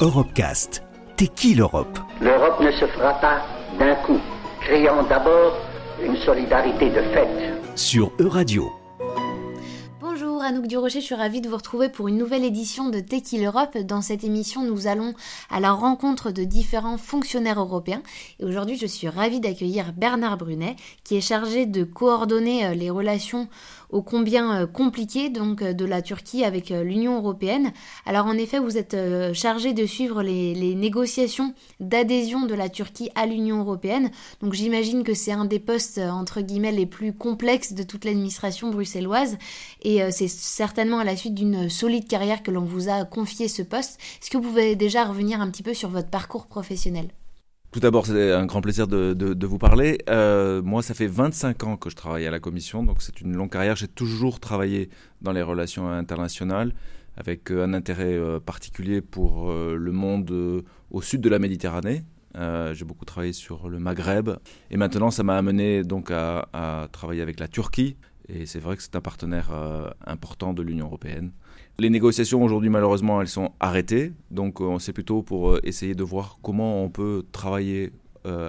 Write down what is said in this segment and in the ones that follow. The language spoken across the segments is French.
Europecast. T'es qui l'Europe? L'Europe ne se fera pas d'un coup. Créons d'abord une solidarité de fait. Sur Euradio. Bonjour Anouk Durocher, je suis ravie de vous retrouver pour une nouvelle édition de Tequil Europe. Dans cette émission, nous allons à la rencontre de différents fonctionnaires européens. Et aujourd'hui, je suis ravie d'accueillir Bernard Brunet, qui est chargé de coordonner euh, les relations ô combien euh, compliquées donc euh, de la Turquie avec l'Union européenne. Alors en effet, vous êtes chargé de suivre les, les négociations d'adhésion de la Turquie à l'Union européenne. Donc j'imagine que c'est un des postes entre guillemets les plus complexes de toute l'administration bruxelloise. Et c'est certainement à la suite d'une solide carrière que l'on vous a confié ce poste. Est-ce que vous pouvez déjà revenir un petit peu sur votre parcours professionnel? Tout d'abord, c'est un grand plaisir de, vous parler. Euh, moi, ça fait 25 ans que je travaille à la Commission, donc c'est une longue carrière. J'ai toujours travaillé dans les relations internationales, avec euh, un intérêt euh, particulier pour le monde au sud de la Méditerranée. J'ai beaucoup travaillé sur le Maghreb, et maintenant, ça m'a amené donc à, travailler avec la Turquie, et c'est vrai que c'est un partenaire important de l'Union européenne. Les négociations aujourd'hui, malheureusement, elles sont arrêtées. Donc, euh, c'est plutôt pour euh, essayer de voir comment on peut travailler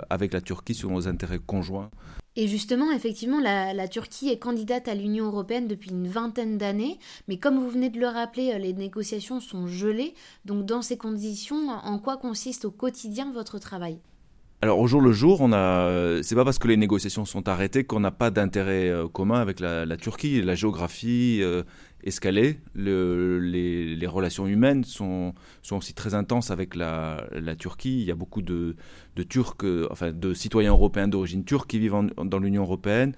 avec la Turquie sur nos intérêts conjoints. Et justement, effectivement, la Turquie est candidate à l'Union européenne depuis une vingtaine d'années, mais comme vous venez de le rappeler, les négociations sont gelées. Donc, dans ces conditions, en quoi consiste au quotidien votre travail? Alors au jour le jour, on a, c'est pas parce que les négociations sont arrêtées qu'on n'a pas d'intérêt euh, commun avec la, Turquie. La géographie euh, escalée, le, les, les, relations humaines sont, sont aussi très intenses avec la, la Turquie. Il y a beaucoup de, de Turcs, euh, enfin de citoyens européens d'origine turque qui vivent dans l'Union européenne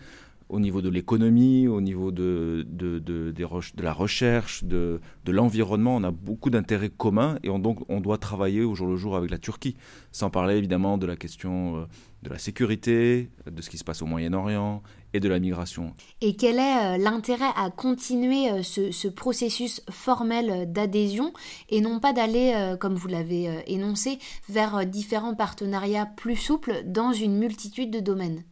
au niveau de l'économie, au niveau de, de, de, la recherche, de, de l'environnement. On a beaucoup d'intérêts communs et on, donc on doit travailler au jour le jour avec la Turquie, sans parler évidemment de la question euh, de la sécurité, de ce qui se passe au Moyen-Orient et de la migration. Et quel est euh, l'intérêt à continuer euh, ce, ce, processus formel d'adhésion et non pas d'aller, comme vous l'avez énoncé, vers différents partenariats plus souples dans une multitude de domaines?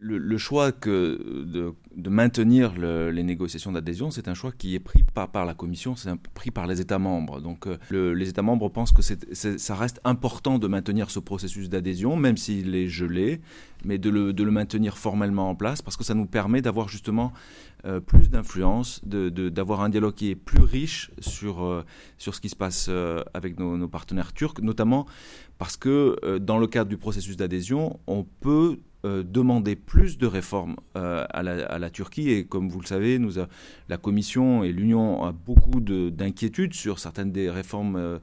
Le, choix de, maintenir les négociations d'adhésion, c'est un choix qui est pris par la Commission, c'est pris par les États membres. Donc euh, les États membres pensent que ça reste important de maintenir ce processus d'adhésion, même s'il est gelé, mais de le, maintenir formellement en place, parce que ça nous permet d'avoir justement euh, plus d'influence, d'avoir un dialogue qui est plus riche sur, euh, ce qui se passe avec nos, partenaires turcs, notamment parce que dans le cadre du processus d'adhésion, on peut euh, demander plus de réformes euh, à, la, Turquie. Et comme vous le savez, la Commission et l'Union ont beaucoup d'inquiétudes sur certaines des réformes euh,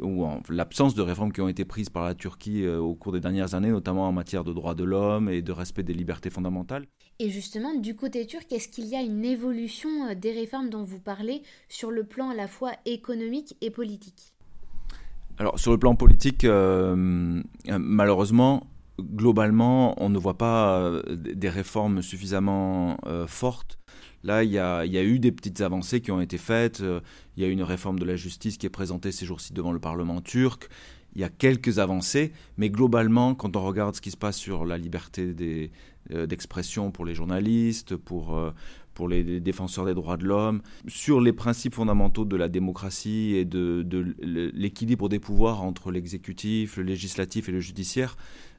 ou l'absence de réformes qui ont été prises par la Turquie au cours des dernières années, notamment en matière de droits de l'homme et de respect des libertés fondamentales. Et justement, du côté turc, est-ce qu'il y a une évolution des réformes dont vous parlez sur le plan à la fois économique et politique? Alors sur le plan politique, malheureusement, globalement, on ne voit pas euh, des réformes suffisamment euh, fortes. Là, il y, a, eu des petites avancées qui ont été faites. Euh, il y a une réforme de la justice qui est présentée ces jours-ci devant le Parlement turc. Il y a quelques avancées, mais globalement, quand on regarde ce qui se passe sur la liberté d'expression pour les journalistes, pour, pour les défenseurs des droits de l'homme, sur les principes fondamentaux de la démocratie et de, l'équilibre des pouvoirs entre l'exécutif, le législatif et le judiciaire,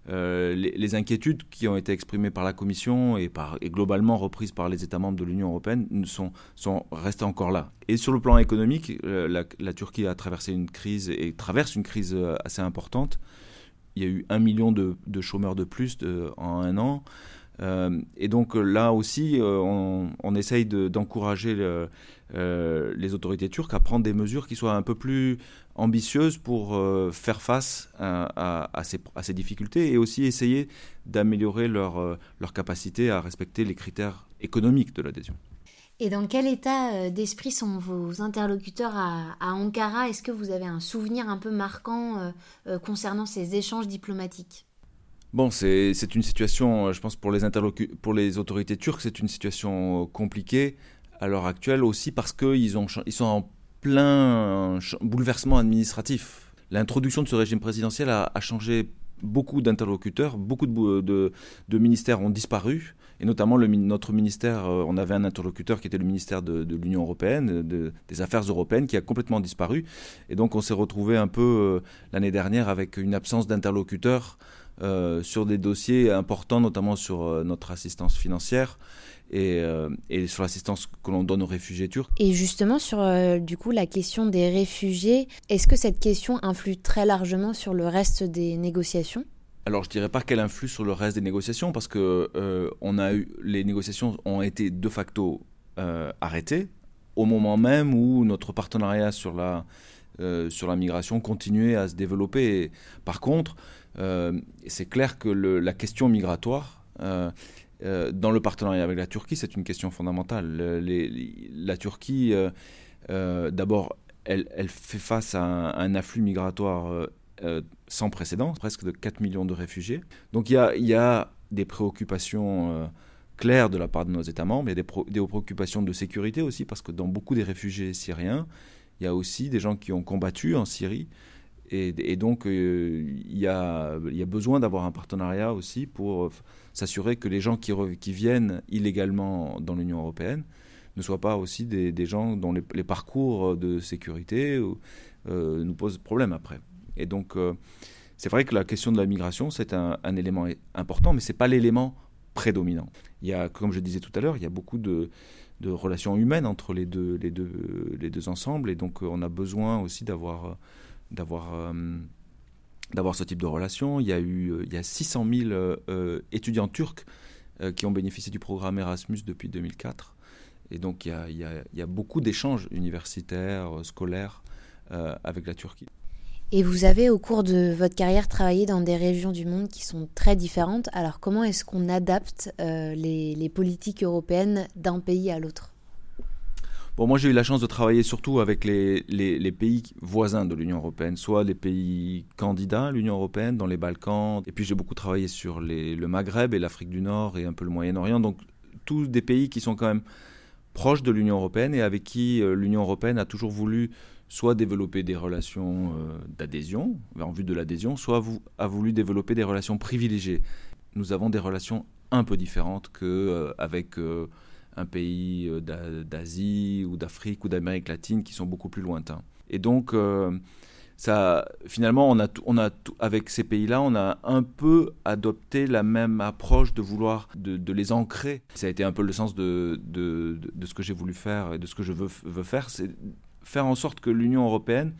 euh, les, inquiétudes qui ont été exprimées par la Commission et, globalement reprises par les États membres de l'Union européenne sont, sont restées encore là. Et sur le plan économique, euh, la, Turquie a traversé une crise et traverse une crise euh, assez importante. Il y a eu un million de, chômeurs de plus en un an. Euh, et donc là aussi, euh, on, essaye d'encourager euh, les autorités turques à prendre des mesures qui soient un peu plus ambitieuses pour faire face à, ces, difficultés et aussi essayer d'améliorer leur, capacité à respecter les critères économiques de l'adhésion. Et dans quel état d'esprit sont vos interlocuteurs à Ankara? Est-ce que vous avez un souvenir un peu marquant concernant ces échanges diplomatiques? Bon, c'est une situation, euh, je pense, pour les, pour les autorités turques, c'est une situation euh, compliquée à l'heure actuelle aussi parce qu'ils ils sont en plein bouleversement administratif. L'introduction de ce régime présidentiel a, changé beaucoup d'interlocuteurs, beaucoup de, de, ministères ont disparu, et notamment notre ministère, euh, on avait un interlocuteur qui était le ministère de, l'Union européenne, des Affaires européennes, qui a complètement disparu, et donc on s'est retrouvé un peu euh, l'année dernière avec une absence d'interlocuteurs euh, sur des dossiers importants, notamment sur notre assistance financière. Et, et, sur l'assistance que l'on donne aux réfugiés turcs. Et justement, sur du coup la question des réfugiés, est-ce que cette question influe très largement sur le reste des négociations? Alors je dirais pas qu'elle influe sur le reste des négociations parce que euh, on a eu les négociations ont été de facto euh, arrêtées au moment même où notre partenariat sur la euh, sur la migration continuait à se développer. par contre, c'est clair que la question migratoire dans le partenariat avec la Turquie, c'est une question fondamentale. la Turquie, d'abord, elle, fait face à un afflux migratoire euh, sans précédent, presque de 4 millions de réfugiés. Donc il y a, des préoccupations euh, claires de la part de nos États membres, il y a des, préoccupations de sécurité aussi, parce que dans beaucoup des réfugiés syriens, il y a aussi des gens qui ont combattu en Syrie. Et, donc euh, il, y a, besoin d'avoir un partenariat aussi pour s'assurer que les gens qui, viennent illégalement dans l'Union européenne ne soient pas aussi des, gens dont les, parcours de sécurité nous posent problème après. Et donc, euh, c'est vrai que la question de la migration, c'est un, élément important, mais ce n'est pas l'élément prédominant. Il y a, comme je disais tout à l'heure, il y a beaucoup de, relations humaines entre les deux, les, deux, les deux ensembles, et donc euh, on a besoin aussi d'avoir, euh, d'avoir, d'avoir ce type de relation. Il y a eu il y a 600 000 étudiants turcs qui ont bénéficié du programme Erasmus depuis 2004. Et donc il y a, beaucoup d'échanges universitaires, scolaires avec la Turquie. Et vous avez au cours de votre carrière travaillé dans des régions du monde qui sont très différentes. Alors comment est-ce qu'on adapte euh, les, politiques européennes d'un pays à l'autre? Bon, moi j'ai eu la chance de travailler surtout avec les, pays voisins de l'Union européenne, soit les pays candidats à l'Union européenne, dans les Balkans, et puis j'ai beaucoup travaillé sur le Maghreb et l'Afrique du Nord et un peu le Moyen-Orient, donc tous des pays qui sont quand même proches de l'Union européenne et avec qui euh, l'Union européenne a toujours voulu soit développer des relations euh, d'adhésion, en vue de l'adhésion, soit a voulu développer des relations privilégiées. Nous avons des relations un peu différentes qu'avec euh, euh, un pays d'Asie ou d'Afrique ou d'Amérique latine qui sont beaucoup plus lointains. Et donc, ça, finalement, on a, on a avec ces pays-là, on a un peu adopté la même approche de vouloir de, les ancrer. Ça a été un peu le sens de, de, de ce que j'ai voulu faire et de ce que je veux, veux faire, c'est faire en sorte que l'Union européenne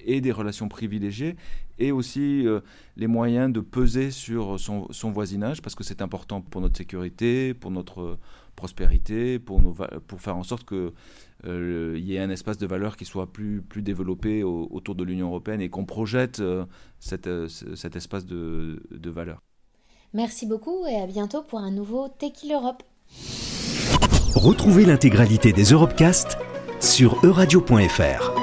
ait des relations privilégiées et aussi euh, les moyens de peser sur son, voisinage parce que c'est important pour notre sécurité, pour notre prospérité, pour, nos, pour faire en sorte qu'il euh, y ait un espace de valeur qui soit plus, plus développé autour de l'Union européenne et qu'on projette euh, cet, cet, espace de, de valeur. Merci beaucoup et à bientôt pour un nouveau Tequila Europe. Retrouvez l'intégralité des Europecast sur euradio.fr.